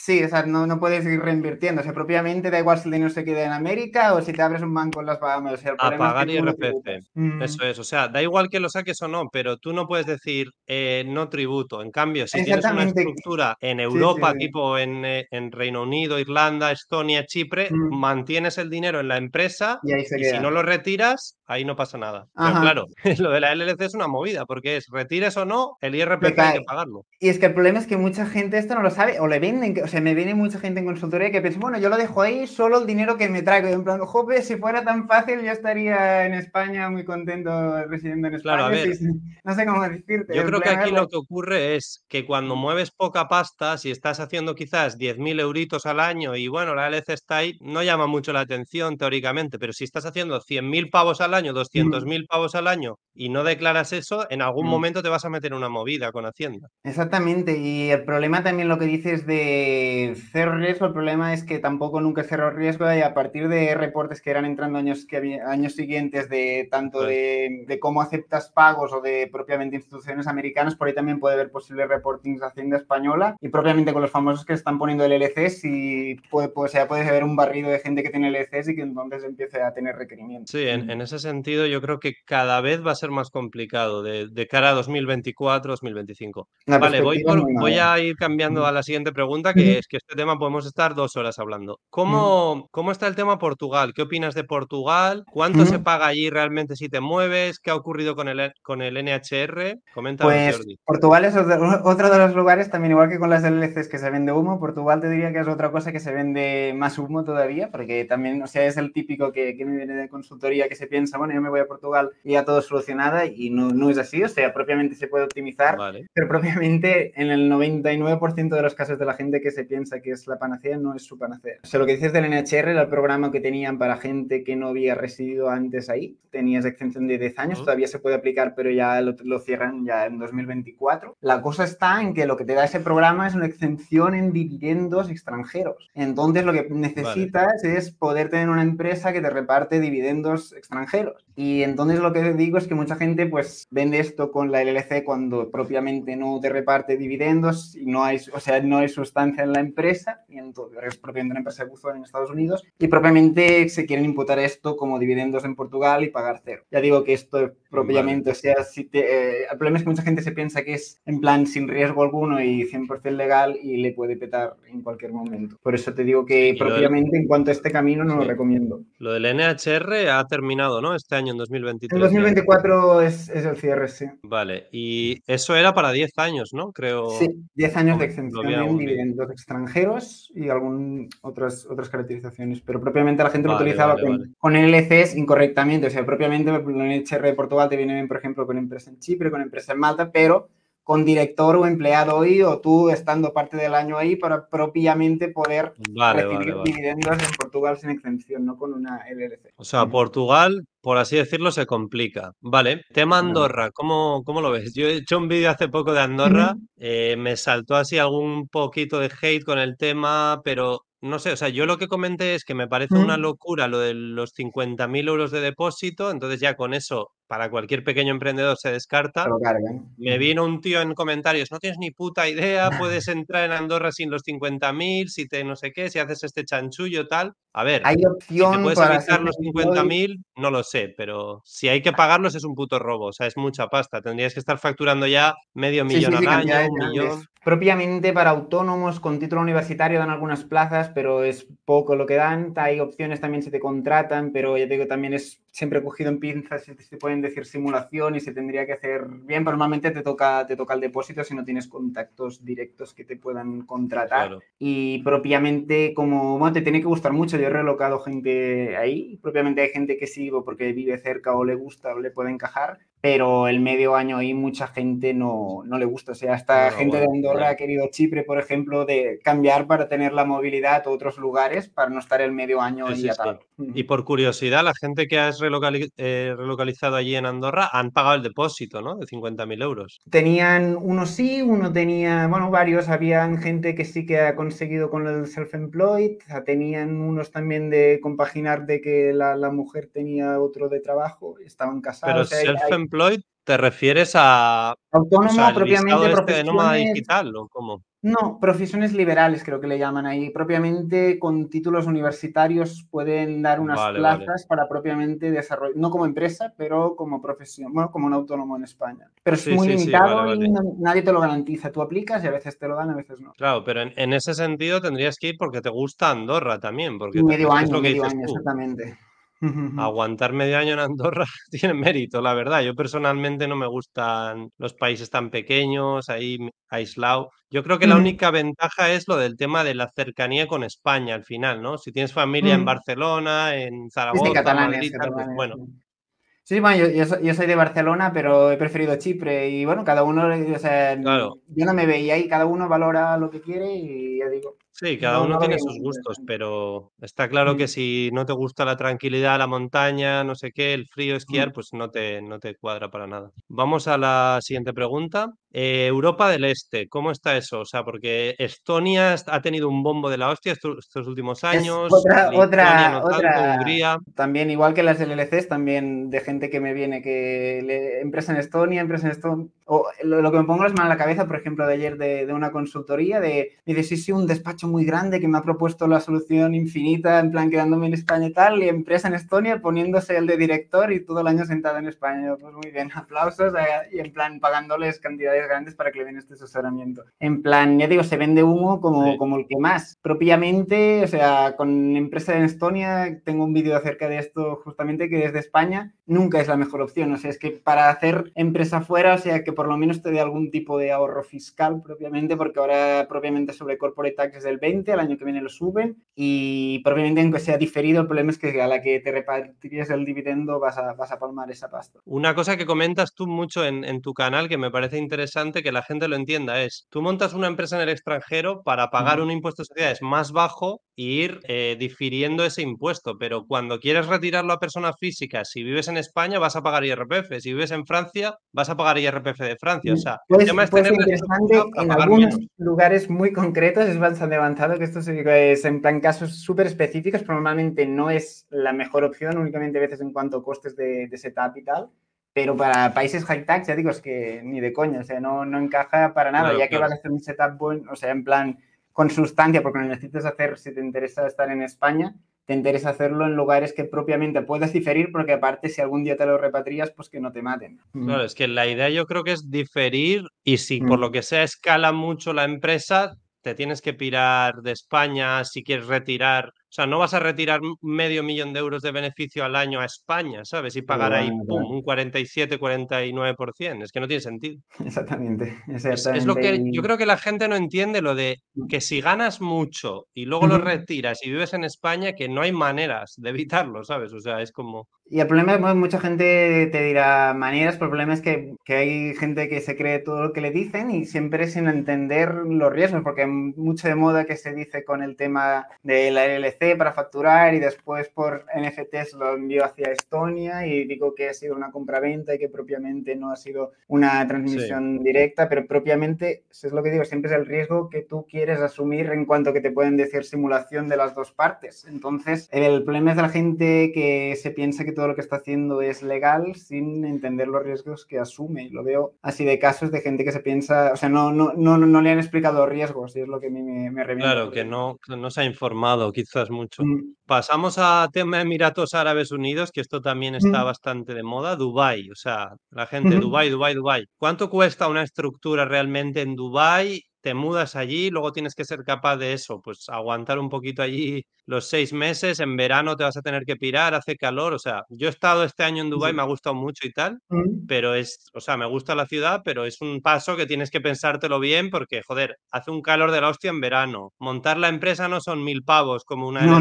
Sí, o sea, no, no puedes ir reinvirtiendo. O sea, propiamente da igual si el dinero se queda en América o si te abres un banco en las Bahamas. O sea, a pagar IRPF. Mm. Eso es. O sea, da igual que lo saques o no, pero tú no puedes decir eh, no tributo. En cambio, si tienes una estructura en Europa, tipo en, eh, en, Reino Unido, Irlanda, Estonia, Chipre, mm. mantienes el dinero en la empresa y, si no lo retiras, ahí no pasa nada. Pero claro, lo de la LLC es una movida porque es retires o no, el IRPF hay que pagarlo. Y es que el problema es que mucha gente esto no lo sabe o le venden o sea, me viene mucha gente en consultoría que piensa, bueno, yo lo dejo ahí, solo el dinero que me traigo. en plan, jope, si fuera tan fácil, yo estaría en España muy contento residiendo en España. Claro, a ver, no sé cómo decirte. Yo creo que aquí lo que ocurre es que cuando mueves poca pasta, si estás haciendo quizás 10.000 euritos al año y bueno, la LC está ahí, no llama mucho la atención teóricamente, pero si estás haciendo 100.000 pavos al año, 200.000 mm. pavos al año y no declaras eso, en algún momento te vas a meter en una movida con Hacienda. Exactamente, y el problema también lo que dices de de cero riesgo, el problema es que tampoco nunca cero riesgo y a partir de reportes que eran entrando años, que años siguientes de tanto de, de, cómo aceptas pagos o de propiamente instituciones americanas, por ahí también puede haber posibles reportings de Hacienda Española y propiamente con los famosos que están poniendo el LCS y puede, puede, sea, puede haber un barrido de gente que tiene LCS y que entonces empiece a tener requerimientos. Sí, en, en ese sentido yo creo que cada vez va a ser más complicado de, de cara a 2024, 2025. La Vale, voy, por- voy a ir cambiando a la siguiente pregunta, que es que este tema podemos estar dos horas hablando. ¿Cómo, cómo está el tema Portugal? ¿Qué opinas de Portugal? ¿Cuánto se paga allí realmente si te mueves? ¿Qué ha ocurrido con el, con el NHR? Coméntanos, Pues Jordi. Portugal es otro, otro de los lugares, también igual que con las LLCs que se vende humo, Portugal te diría que es otra cosa que se vende más humo todavía, porque también, o sea, es el típico que, que me viene de consultoría que se piensa, bueno, yo me voy a Portugal y ya todo solucionada y no, no es así, o sea, propiamente se puede optimizar, Vale. pero propiamente en el 99% de los casos de la gente que se piensa que es la panacea no es su panacea. O sea, lo que dices del NHR era el programa que tenían para gente que no había residido antes ahí, tenías extensión de 10 años, Ujú. todavía se puede aplicar, pero ya lo, lo cierran ya en 2024. La cosa está en que lo que te da ese programa es una exención en dividendos extranjeros. Entonces lo que necesitas es poder tener una empresa que te reparte dividendos extranjeros. Y entonces lo que digo es que mucha gente pues vende esto con la LLC cuando propiamente no te reparte dividendos y no hay, o sea, no hay sustancia en la empresa es propiamente una empresa de buzón en Estados Unidos y propiamente se quieren imputar esto como dividendos en Portugal y pagar cero. Ya digo que esto propiamente, o sea, si te, eh, el problema es que mucha gente se piensa que es en plan sin riesgo alguno y 100% legal y le puede petar en cualquier momento. Por eso te digo que Sí, lo del- propiamente en cuanto a este camino no lo Sí. recomiendo. Lo del NHR ha terminado, ¿no? Este año, en 2023. En ya. 2024 es, es el cierre, sí. Vale, y eso era para 10 años, ¿no? Creo. Sí, 10 años de Lo exención en en extranjeros y algún, otras, otras caracterizaciones, pero propiamente la gente Vale, lo utilizaba vale, con, vale. con incorrectamente, o sea, propiamente la NHR de Portugal te viene bien, por ejemplo, con empresa en Chipre, con empresa en Malta, pero con director o empleado ahí o tú estando parte del año ahí para propiamente poder recibir dividendos en Portugal sin exención, no con una LLC. O sea. Portugal, por así decirlo, se complica. Vale, tema. Andorra, ¿cómo, cómo lo ves? Yo he hecho un vídeo hace poco de Andorra, eh, me saltó así algún poquito de hate con el tema, pero no sé, o sea, yo lo que comenté es que me parece una locura lo de los 50.000 euros de depósito, entonces ya con eso, para cualquier pequeño emprendedor se descarta. Me vino un tío en comentarios, no tienes ni puta idea, puedes entrar en Andorra sin los 50.000, si te no sé qué, si haces este chanchullo, tal. A ver, Hay si te opción puedes evitar los empleado y- 50.000, no lo sé, pero si hay que pagarlos es un puto robo, o sea, es mucha pasta. Tendrías que estar facturando ya medio Sí, millón sí, sí, al año, un millón. Propiamente para autónomos con título universitario dan algunas plazas, pero es poco lo que dan. Hay opciones también si te contratan, pero ya te digo, también es siempre cogido en pinzas, si te se pueden decir simulación y se tendría que hacer bien, pero normalmente te toca, te toca el depósito si no tienes contactos directos que te puedan contratar. Claro. Y propiamente, como, bueno, te tiene que gustar mucho. Yo he relocado gente ahí. Propiamente hay gente que sí, o porque vive cerca o le gusta o le puede encajar. Pero el medio año ahí mucha gente no, no le gusta. O sea, hasta lo gente de Andorra ha querido Chipre, por ejemplo, de cambiar para tener la movilidad a otros lugares para no estar el medio año Sí, sí. atado. Y por curiosidad, la gente que has relocali- eh, relocalizado allí en Andorra han pagado el depósito, ¿no? De 50.000 euros. Tenían uno sí, uno tenía, bueno, varios. Habían gente que sí que ha conseguido con el self-employed. Tenían unos también de compaginar de que la, la mujer tenía otro de trabajo, estaban Pero casados. o sea, ¿te refieres a, o autónomo, sea, propiamente este de nómada profesiones. digital o cómo? No, profesiones liberales creo que le llaman ahí. Propiamente con títulos universitarios pueden dar unas Vale, vale. plazas para propiamente desarrollar, no como empresa, pero como profesión, bueno, como un autónomo en España. Pero es Sí, muy sí, sí, limitado vale, y no- nadie te lo garantiza. Tú aplicas y a veces te lo dan, a veces no. Claro, pero en, en ese sentido tendrías que ir porque te gusta Andorra también, porque medio es año, lo que medio dices año, tú. exactamente. Aguantar medio año en Andorra tiene mérito, la verdad. Yo personalmente no me gustan los países tan pequeños, ahí aislado. Yo creo que la única ventaja es lo del tema de la cercanía con España al final, ¿no? Si tienes familia en Ujú. Barcelona, en Zaragoza, Madrid, pues bueno, sí. Bueno, yo, soy, yo soy de Barcelona, pero he preferido Chipre y bueno, cada uno, o sea, claro. yo no me veía ahí, cada uno valora lo que quiere y ya digo, Sí, cada no, uno no tiene sus gustos, pero está claro que Mm, si no te gusta la tranquilidad, la montaña, no sé qué, el frío, esquiar, mm. pues no te, no te cuadra para nada. Vamos a la siguiente pregunta. Eh, Europa del Este, ¿cómo está eso? O sea, porque Estonia ha tenido un bombo de la hostia estos, últimos años. otra, otra, otra Hungría. También, igual que las LLCs, también de gente que me viene que le, empresa en Estonia, empresa en Estonia. O lo, que me pongo las manos en la cabeza, por ejemplo, de ayer de, de una consultoría, de, dice, sí, sí, un despacho muy grande que me ha propuesto la solución infinita, en plan quedándome en España y tal, y empresa en Estonia poniéndose el de director y todo el año sentado en España. Pues muy bien, aplausos eh, y en plan pagándoles cantidades grandes para que le den este asesoramiento. En plan, ya digo, se vende humo como, como el que más. Propiamente, o sea, con empresa en Estonia, tengo un vídeo acerca de esto justamente que desde España nunca es la mejor opción. O sea, es que para hacer empresa fuera, o sea, que por lo menos te dé algún tipo de ahorro fiscal propiamente, porque ahora propiamente sobre corporate taxes del 20, al año que viene lo suben y propiamente aunque sea diferido, el problema es que a la que te repartirías el dividendo vas a, vas a palmar esa pasta. Una cosa que comentas tú mucho en, en tu canal que me parece interesante que la gente lo entienda es, tú montas una empresa en el extranjero para pagar un impuesto de sociedades más bajo ir eh, difiriendo ese impuesto, pero cuando quieres retirarlo a personas físicas, si vives en España vas a pagar IRPF, si vives en Francia vas a pagar IRPF de Francia, o sea, pues, el tema es tener interesante en algunos lugares muy concretos es bastante avanzado que esto es en plan casos súper específicos, pero normalmente no es la mejor opción, únicamente a veces en cuanto a costes de, de setup y tal. Pero para países high tax, ya digo, es que ni de coña, o sea, no, no encaja para nada, ya que vas a hacer un setup bueno, o sea, en plan con sustancia, porque lo necesitas hacer si te interesa estar en España, te interesa hacerlo en lugares que propiamente puedes diferir, porque aparte si algún día te lo repatrias, pues que no te maten. Claro, es que la idea yo creo que es diferir y si por lo que sea escala mucho la empresa, te tienes que pirar de España si quieres retirar o sea, no vas a retirar medio millón de euros de beneficio al año a España, ¿sabes? Y pagar ahí, pum, un 47, 49%. Es que no tiene sentido. Exactamente. Es, lo que yo creo que la gente no entiende, lo de mm. que si ganas mucho y luego lo retiras y vives en España, que no hay maneras de evitarlo, ¿sabes? O sea, es como... Y el problema es, mucha gente te dirá maneras, pero el problema es que, que, hay gente que se cree todo lo que le dicen y siempre sin entender los riesgos, porque mucho de moda que se dice con el tema de la Para facturar y después por NFTs lo envío hacia Estonia y digo que ha sido una compra-venta y que propiamente no ha sido una transmisión directa, pero propiamente, eso es lo que digo, siempre es el riesgo que tú quieres asumir en cuanto que te pueden decir simulación de las dos partes. Entonces, el problema es de la gente que se piensa que todo lo que está haciendo es legal sin entender los riesgos que asume. Lo veo así de casos de gente que se piensa, o sea, no, no, no, no le han explicado riesgos y es lo que a mí me, me revienta. Claro, que no, no se ha informado quizás mucho. Mm. Pasamos a tema Emiratos Árabes Unidos, que esto también está mm. bastante de moda, Dubai, o sea, la gente, Dubai, Dubai, Dubai. ¿Cuánto cuesta una estructura realmente en Dubai te mudas allí, luego tienes que ser capaz de eso, pues aguantar un poquito allí los seis meses, en verano te vas a tener que pirar, hace calor, o sea, yo he estado este año en Dubái, me ha gustado mucho y tal, mm. pero es, o sea, me gusta la ciudad, pero es un paso que tienes que pensártelo bien porque, joder, hace un calor de la hostia en verano. Montar la empresa no son mil pavos como una no,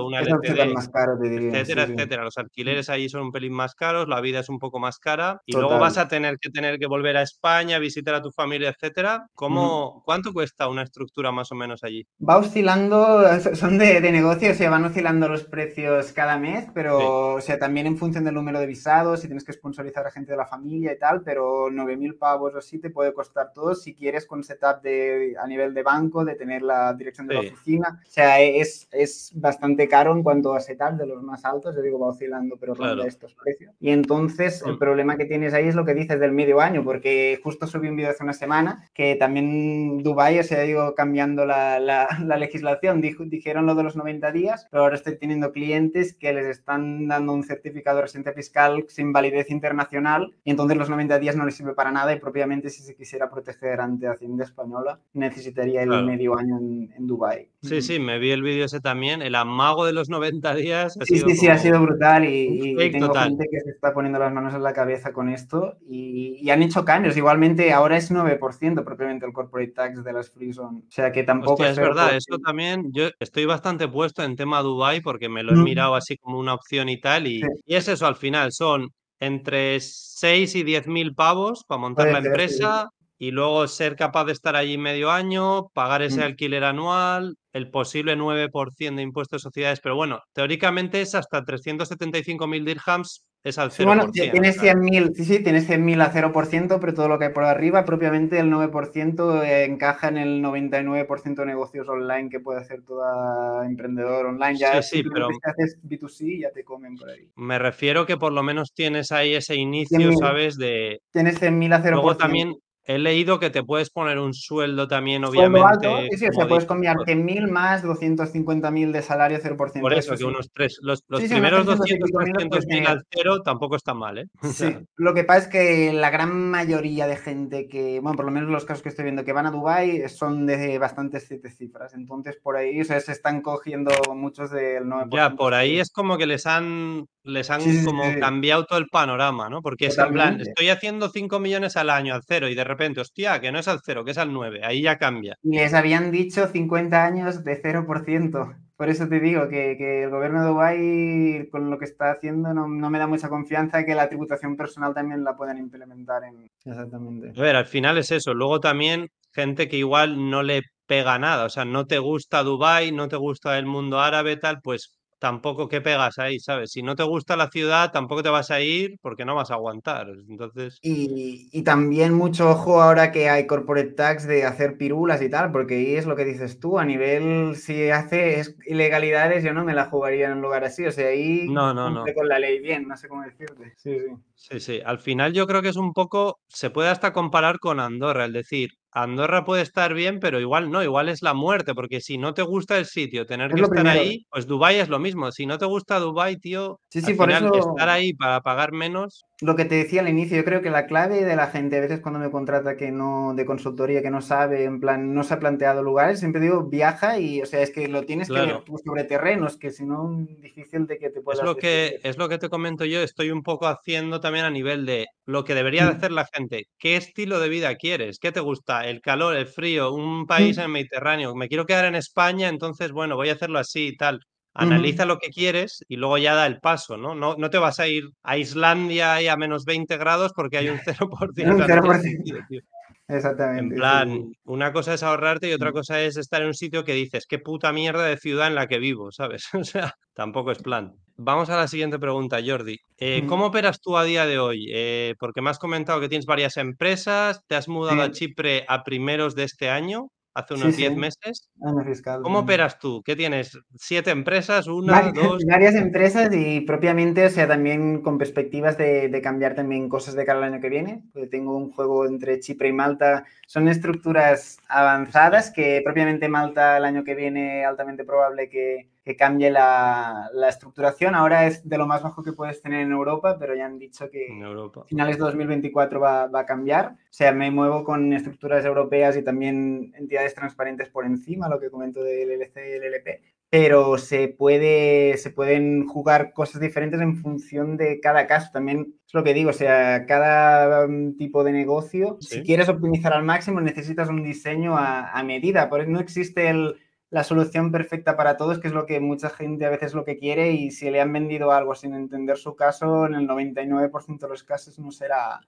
o una LTD, más caro, etcétera, etcétera. Los alquileres allí son un pelín más caros, la vida es un poco más cara y luego vas a tener que tener que volver a España, visitar a tu familia, etcétera. ¿Cómo, ¿Cuánto cuesta una estructura más o menos allí? Va oscilando, son de, de negocio, o sea, van oscilando los precios cada mes, pero o sea, también en función del número de visados, si tienes que sponsorizar a gente de la familia y tal, pero 9.000 pavos o así te puede costar todo si quieres con setup de, a nivel de banco, de tener la dirección de la oficina. O sea, es, es bastante caro en cuanto a setup de los más altos, yo digo, va oscilando, pero ronda estos precios. Y entonces el mm. problema que tienes ahí es lo que dices del medio año, porque justo subí un vídeo hace una semana que también Dubai se ha ido cambiando la, la, la legislación, dijeron lo de los 90 días, pero ahora estoy teniendo clientes que les están dando un certificado de residencia fiscal sin validez internacional y entonces los 90 días no les sirve para nada y propiamente si se quisiera proteger ante Hacienda Española necesitaría el medio año en, en Dubái. Sí, sí, me vi el vídeo ese también, el amago de los 90 días. sí, sí, sí, ha sido brutal y, tengo gente que se está poniendo las manos en la cabeza con esto y, y han hecho cambios. Igualmente ahora es 9% propiamente el corporate tax de las free zone. O sea que tampoco... es verdad, eso también, yo estoy bastante puesto en tema Dubai porque me lo he mirado así como una opción y tal y, y es eso al final, son entre 6 y 10 mil pavos para montar la empresa y luego ser capaz de estar allí medio año, pagar ese Mm. alquiler anual, el posible 9% de impuestos de sociedades, pero bueno, teóricamente es hasta 375.000 dirhams, es al 0%. Sí, bueno, ti- tienes o sea, 100.000, sí, sí, tienes 100.000 a 0%, pero todo lo que hay por arriba, propiamente el 9% eh, encaja en el 99% de negocios online que puede hacer todo emprendedor online. Ya Sí, sí, pero- si haces B2C ya te comen por ahí. me refiero que por lo menos tienes ahí ese inicio, 100.000. ¿sabes? De... Tienes 100.000 a 0%. Luego también he leído que te puedes poner un sueldo también, Sueldo obviamente. alto, sí, sí, o sea, puedes combinar 100.000 más 250.000 de salario 0%. Por eso, que sí. unos tres, los, los Sí, sí, primeros unos 200, 300 y pico mil los 300 mil puedes al cero tampoco está mal, ¿eh? O sea, Sí, lo que pasa es que la gran mayoría de gente que, bueno, por lo menos los casos que estoy viendo que van a Dubai son de bastantes siete cifras. Entonces, por ahí, o sea, se están cogiendo muchos del 9%. Ya, por ahí es como que les han, les han Sí, como sí, cambiado todo el panorama, ¿no? Porque es en plan, estoy haciendo 5 millones al año al cero y de repente, hostia, que no es al cero, que es al 9, ahí ya cambia. Y les habían dicho 50 años de 0%. Por eso te digo que, que el gobierno de Dubái, con lo que está haciendo, no, no me da mucha confianza que la tributación personal también la puedan implementar en... Exactamente. A ver, al final es eso. Luego también gente que igual no le pega nada, o sea, no te gusta Dubái, no te gusta el mundo árabe, tal, pues tampoco qué pegas ahí, ¿sabes? Si no te gusta la ciudad, tampoco te vas a ir porque no vas a aguantar. Entonces, Y, y también mucho ojo ahora que hay corporate tax de hacer pirulas y tal, porque ahí es lo que dices tú, a nivel si haces ilegalidades yo no me la jugaría en un lugar así, o sea, ahí No, no, no. con la ley bien, no sé cómo decirte. Sí, sí. sí, sí. Al final yo creo que es un poco, se puede hasta comparar con Andorra, es decir, Andorra puede estar bien, pero igual no, igual es la muerte, porque si no te gusta el sitio, tener Es que estar primero. ahí, pues Dubái es lo mismo. Si no te gusta Dubái, tío, Sí, al sí, por final eso- estar ahí para pagar menos, Lo que te decía al inicio, yo creo que la clave de la gente, a veces cuando me contrata que no, de consultoría, que no sabe, en plan, no se ha planteado lugares, siempre digo, viaja y, o sea, es que lo tienes que ver tú sobre terrenos, que si no, difícil de que te puedas Es lo que, es lo que te comento yo, estoy un poco haciendo también a nivel de lo que debería de Mm. hacer la gente. ¿Qué estilo de vida quieres? ¿Qué te gusta? ¿El calor, el frío, un país Mm. en el Mediterráneo? Me quiero quedar en España, entonces, bueno, voy a hacerlo así y tal. Analiza lo que quieres y luego ya da el paso, ¿no? No, no te vas a ir a Islandia y a menos 20 grados porque hay un 0%. Un o sea, no tiene 0%. sentido, tío. Exactamente. En plan, sí. una cosa es ahorrarte y otra cosa es estar en un sitio que dices, qué puta mierda de ciudad en la que vivo, ¿sabes? O sea, tampoco es plan. Vamos a la siguiente pregunta, Jordi. Eh, Mm. ¿Cómo operas tú a día de hoy? Eh, porque me has comentado que tienes varias empresas, te has mudado a. Chipre a primeros de este año, hace unos sí. 10 meses. Año fiscal. ¿Cómo operas tú? ¿Qué tienes? ¿Siete empresas? ¿Una? ¿Dos? varias empresas y propiamente, o sea, también con perspectivas de, de cambiar también cosas de cara al año que viene. Porque tengo un juego entre Chipre y Malta. Son estructuras avanzadas que propiamente Malta el año que viene altamente probable que, que cambie la, la estructuración. Ahora es de lo más bajo que puedes tener en Europa, pero ya han dicho que En Europa. finales de 2024 va, va a cambiar. O sea, me muevo con estructuras europeas y también entidades transparentes por encima, lo que comento del LLC y el LP. Pero se, puede, se pueden jugar cosas diferentes en función de cada caso. También es lo que digo, o sea, cada um, tipo de negocio, Sí. si quieres optimizar al máximo, necesitas un diseño a, a medida. Por eso no existe el, la solución perfecta para todos, que es lo que mucha gente a veces lo que quiere y si le han vendido algo sin entender su caso, en el 99% de los casos no será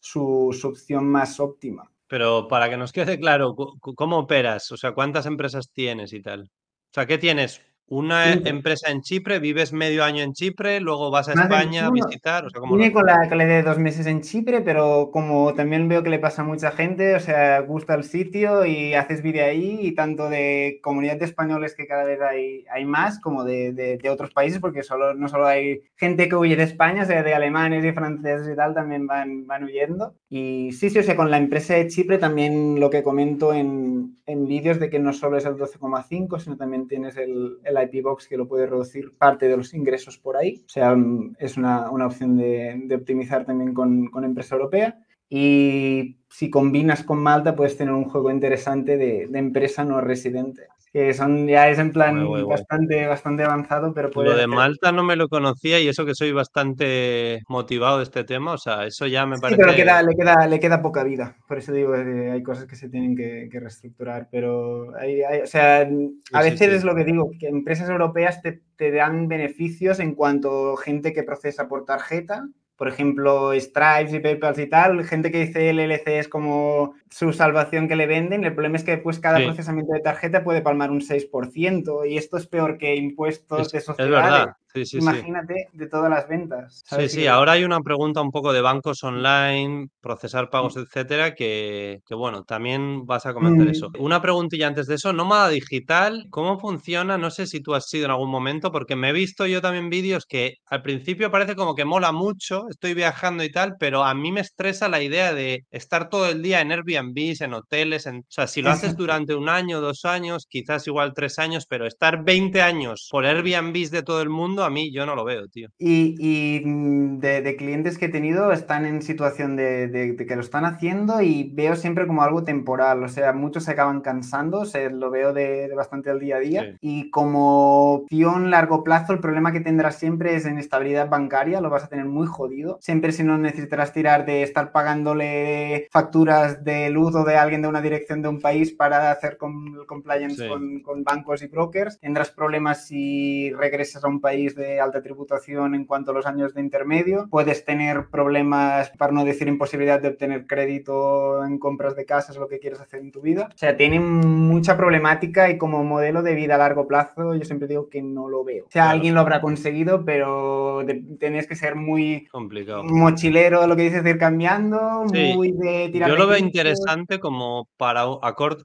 su, su opción más óptima. Pero para que nos quede claro, ¿cómo operas? O sea, ¿cuántas empresas tienes y tal? O sea, ¿qué tienes? ¿Una Cinco. empresa en Chipre? ¿Vives medio año en Chipre? ¿Luego vas a Más España a sí, visitar? O sea, ¿cómo lo Vine con la, con la idea de dos meses en Chipre, pero como también veo que le pasa a mucha gente, o sea, gusta el sitio y haces vídeo ahí, y tanto de comunidad de españoles que cada vez hay, hay más, como de, de- de otros países, porque solo, no solo hay gente que huye de España, o sea, de alemanes y franceses y tal, también van, van huyendo. Y sí, sí, o sea, con la empresa de Chipre también lo que comento en, en vídeos de que no solo es el 12,5, sino también tienes el, el IP Box que lo puede reducir parte de los ingresos por ahí. O sea, mm, es una, una opción de, de optimizar también con, con empresa europea. Y si combinas con Malta, puedes tener un juego interesante de, de empresa no residente. Que son, ya es en plan bastante, bastante avanzado, pero puede Lo de Malta no me lo conocía y eso que soy bastante motivado de este tema, o sea, eso ya me Sí, parece... pero queda, le, queda, le queda poca vida. Por eso digo que hay cosas que se tienen que, que reestructurar. Pero, hay, hay- o sea, a sí, veces sí. es lo que digo, que empresas europeas te, te dan beneficios en cuanto gente que procesa por tarjeta. Por ejemplo, Stripes y PayPal y tal, gente que dice el LLC es como su salvación que le venden, el problema es que pues cada procesamiento de tarjeta puede palmar un 6% y esto es peor que impuestos de sociedades. Es verdad. Imagínate de todas las ventas. Sí, sí, ahora hay una pregunta un poco de bancos online, procesar pagos, mm. etcétera, que, bueno, también vas a comentar eso. Mm. Una preguntilla antes de eso, nómada digital, ¿cómo funciona? No sé si tú has sido en algún momento, porque me he visto yo también vídeos que al principio parece como que mola mucho, estoy viajando y tal, pero a mí me estresa la idea de estar todo el día en Airbnb, en hoteles, en... o sea, si lo haces durante un año, dos años, quizás igual tres años, pero estar 20 años por Airbnb de todo el mundo, a mí yo no lo veo, tío. Y, mm, de, clientes que he tenido están en situación de, que lo están haciendo y veo siempre como algo temporal, o sea, muchos se acaban cansando, se, lo veo de, bastante al día a día y como opción largo plazo el problema que tendrás siempre es en estabilidad bancaria, lo vas a tener muy jodido, siempre si no necesitarás tirar de estar pagándole facturas de luz o de alguien de una dirección de un país para hacer compliance con, con bancos y brokers, tendrás problemas si regresas a un país de alta tributación en cuanto a los años de intermedio. Puedes tener problemas, para no decir imposibilidad de obtener crédito en compras de casas, lo que quieres hacer en tu vida. O sea, tiene mucha problemática y como modelo de vida a largo plazo, yo siempre digo que no lo veo. O sea, alguien lo habrá conseguido, pero tenés que ser muy complicado. Mochilero, lo que dices de ir cambiando, muy de tirar. Yo lo veo interesante como para,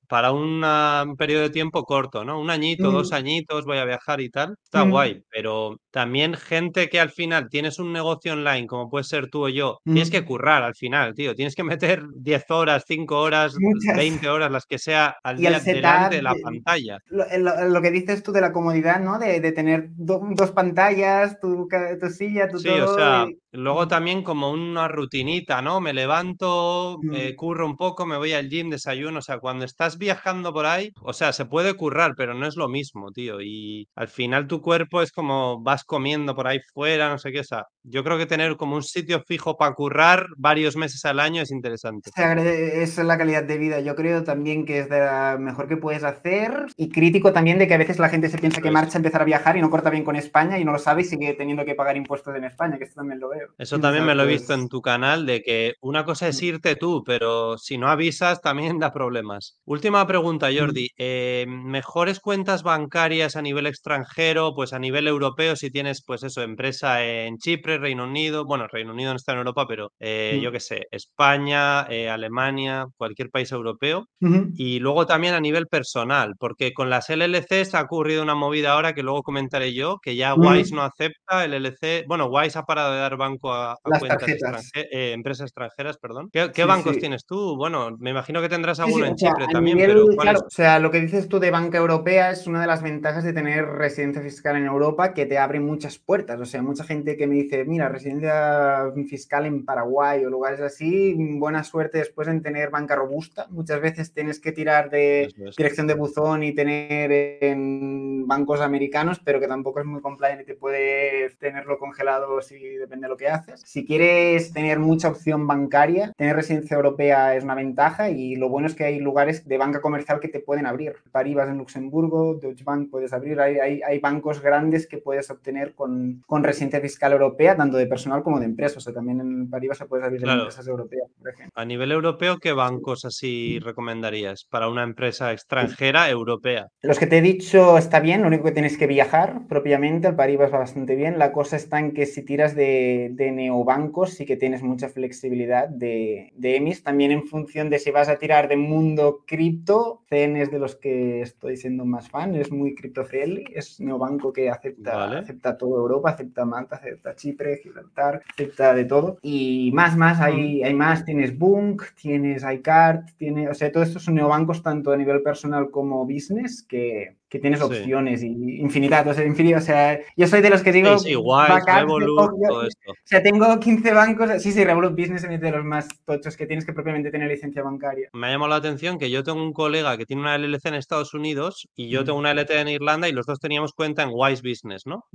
para un periodo de tiempo corto, ¿no? Un añito, dos añitos, voy a viajar y tal. Está guay, pero también gente que al final tienes un negocio online, como puede ser tú o yo, tienes que currar al final, tío. Tienes que meter 10 horas, 5 horas, 20 horas, las que sea, al día delante de la pantalla. Lo, que dices tú de la comodidad, ¿no? De, tener dos pantallas, tu, tu, silla, tu sí, o sea, luego también como una rutinita, ¿no? Me levanto, me curro un poco, me voy al gym, desayuno. O sea, cuando estás viajando por ahí, o sea, se puede currar, pero no es lo mismo, tío. Y al final tu cuerpo es como vas comiendo por ahí fuera, no sé qué. O sea, yo creo que tener como un sitio fijo para currar varios meses al año es interesante. Esa es la calidad de vida. Yo creo también que es de la mejor que puedes hacer y crítico también de que a veces la gente se piensa que marcha a empezar a viajar y no corta bien con España y no lo sabe y sigue teniendo que pagar impuestos en España, que esto también lo veo. Eso también me lo he visto en tu canal, de que una cosa es irte tú, pero si no avisas también da problemas. Última pregunta, Jordi. Eh, ¿Mejores cuentas bancarias a nivel extranjero, pues a nivel europeo, si tienes, pues eso, empresa en Chipre, Reino Unido, bueno, Reino Unido no está en Europa, pero eh, yo qué sé, España, eh, Alemania, cualquier país europeo. Y luego también a nivel personal, porque con las LLCs ha ocurrido una movida ahora que luego comentaré yo, que ya Wise no acepta el LLC, bueno, Wise ha parado de dar banco a, cuentas eh, empresas extranjeras, perdón. ¿Qué, bancos tienes tú? Bueno, me imagino que tendrás alguno en Chipre también, pero O sea, lo que dices tú de banca europea es una de las ventajas de tener residencia fiscal en Europa que te abre muchas puertas. O sea, mucha gente que me dice, mira, residencia fiscal en Paraguay o lugares así, buena suerte después en tener banca robusta. Muchas veces tienes que tirar de dirección de buzón y tener en bancos americanos, pero que tampoco es muy compliant y te puedes tenerlo congelado si depende de lo que haces. Si quieres tener mucha opción bancaria, tener residencia europea es una ventaja y lo bueno es que hay lugares de banca comercial que te pueden abrir. Paribas en Luxemburgo, Deutsche Bank puedes abrir, hay, hay, hay bancos grandes que puedes obtener con, con, residencia fiscal europea, tanto de personal como de empresas. O sea, también en Paribas se puedes abrir en empresas europeas, por ejemplo. A nivel europeo, ¿qué bancos así recomendarías para una empresa extranjera europea? Los que te he dicho está bien, lo único que tienes que viajar propiamente, el Paribas va bastante bien. La cosa está en que si tiras de, de neobancos sí que tienes mucha flexibilidad de, de, EMIS, también en función de si vas a tirar de mundo cripto, CEN es de los que estoy siendo más fan, es muy cripto friendly, es neobanco que acepta, acepta toda Europa, acepta Malta, acepta Chipre, Gibraltar, acepta de todo. Y más, más, hay, hay más, tienes Bunk, tienes iCard, tiene, o sea, todos estos son neobancos tanto a nivel personal como business que, que tienes opciones y infinidad, o sea, infinito, o sea, yo soy de los que digo... Sí, Revolut, todo esto. O sea, tengo 15 bancos, sí, sí, Revolut Business es de los más tochos que tienes que propiamente tener licencia bancaria. Me ha llamado la atención que yo tengo un colega que tiene una LLC en Estados Unidos y yo tengo una LT en Irlanda y los dos teníamos cuenta en Wise Business, ¿no?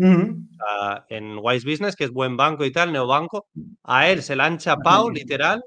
en Wise Business, que es buen banco y tal, neobanco, a él se la han chapado, literal,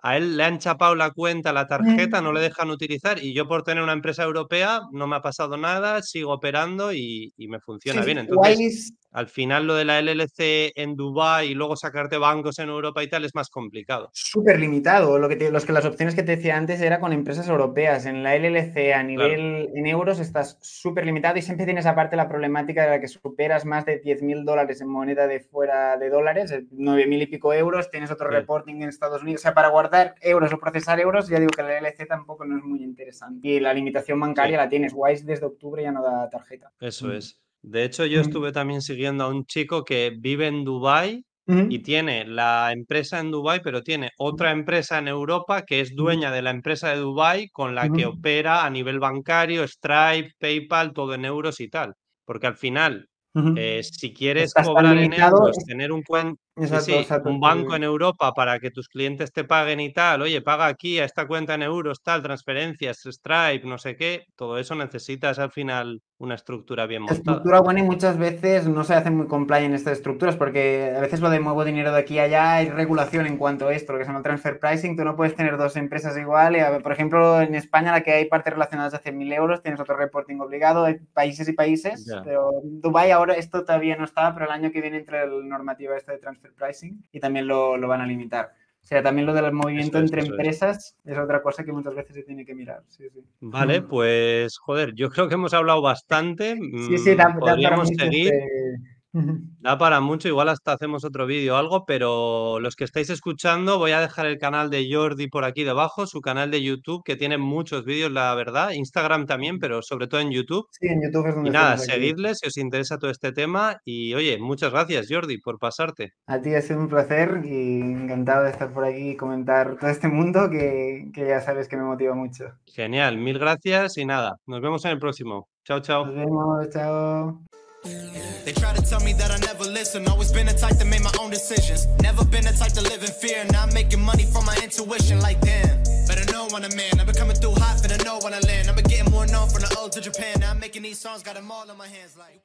a él le han chapado la cuenta, la tarjeta, no le dejan utilizar y yo por tener una empresa europea no me ha pasado nada, sigo operando y, me funciona bien. Entonces, al final lo de la LLC en Dubái y luego sacarte bancos en Europa y tal es más complicado. Súper limitado. Lo que, los que las opciones que te decía antes era con empresas europeas. En la LLC a nivel en euros estás súper limitado y siempre tienes aparte la problemática de la que superas más de 10.000 dólares en moneda de fuera de dólares, 9.000 y pico euros, tienes otro reporting en Estados Unidos. O sea, para guardar euros o procesar euros, ya digo que la LLC tampoco no es muy interesante. Y la limitación bancaria la tienes. Wise desde octubre ya no da tarjeta. Eso es. De hecho, yo estuve también siguiendo a un chico que vive en Dubái y tiene la empresa en Dubái, pero tiene otra empresa en Europa que es dueña de la empresa de Dubái con la que opera a nivel bancario, Stripe, PayPal, todo en euros y tal. Porque al final, eh, si quieres cobrar en euros, tener un, un banco en Europa para que tus clientes te paguen y tal, oye, paga aquí a esta cuenta en euros, tal, transferencias, Stripe, no sé qué, todo eso necesitas al final una estructura bien montada. Estructura buena y muchas veces no se hacen muy compliant estas estructuras porque a veces lo de muevo dinero de aquí a allá hay regulación en cuanto a esto, lo que se llama transfer pricing, tú no puedes tener dos empresas igual, por ejemplo, en España la que hay partes relacionadas a 100.000 euros, tienes otro reporting obligado, hay países y países, pero Dubai ahora esto todavía no está, pero el año que viene entre el normativa esta de transfer pricing y también lo, lo van a limitar. O sea, también lo del movimiento entre empresas es. otra cosa que muchas veces se tiene que mirar. Vale, pues joder, yo creo que hemos hablado bastante. Sí, sí, da, Podríamos seguir. Da para mucho, igual hasta hacemos otro vídeo o algo, pero los que estáis escuchando, voy a dejar el canal de Jordi por aquí debajo, su canal de YouTube, que tiene muchos vídeos, la verdad, Instagram también, pero sobre todo en YouTube. Sí, en YouTube es donde Y nada, seguidles si os interesa todo este tema. Y oye, muchas gracias, Jordi, por pasarte. A ti ha sido un placer y encantado de estar por aquí y comentar todo este mundo que, que ya sabes que me motiva mucho. Genial, mil gracias y nada, nos vemos en el próximo. Chao, chao. Nos vemos, chao. They try to tell me that I never listen. Always been the type to make my own decisions. Never been the type to live in fear. Now I'm making money from my intuition. Like damn, better know when I'm in. I've been coming through hot, finna know when I land. I've been getting more known from the old to Japan. Now I'm making these songs, got them all in my hands. Like.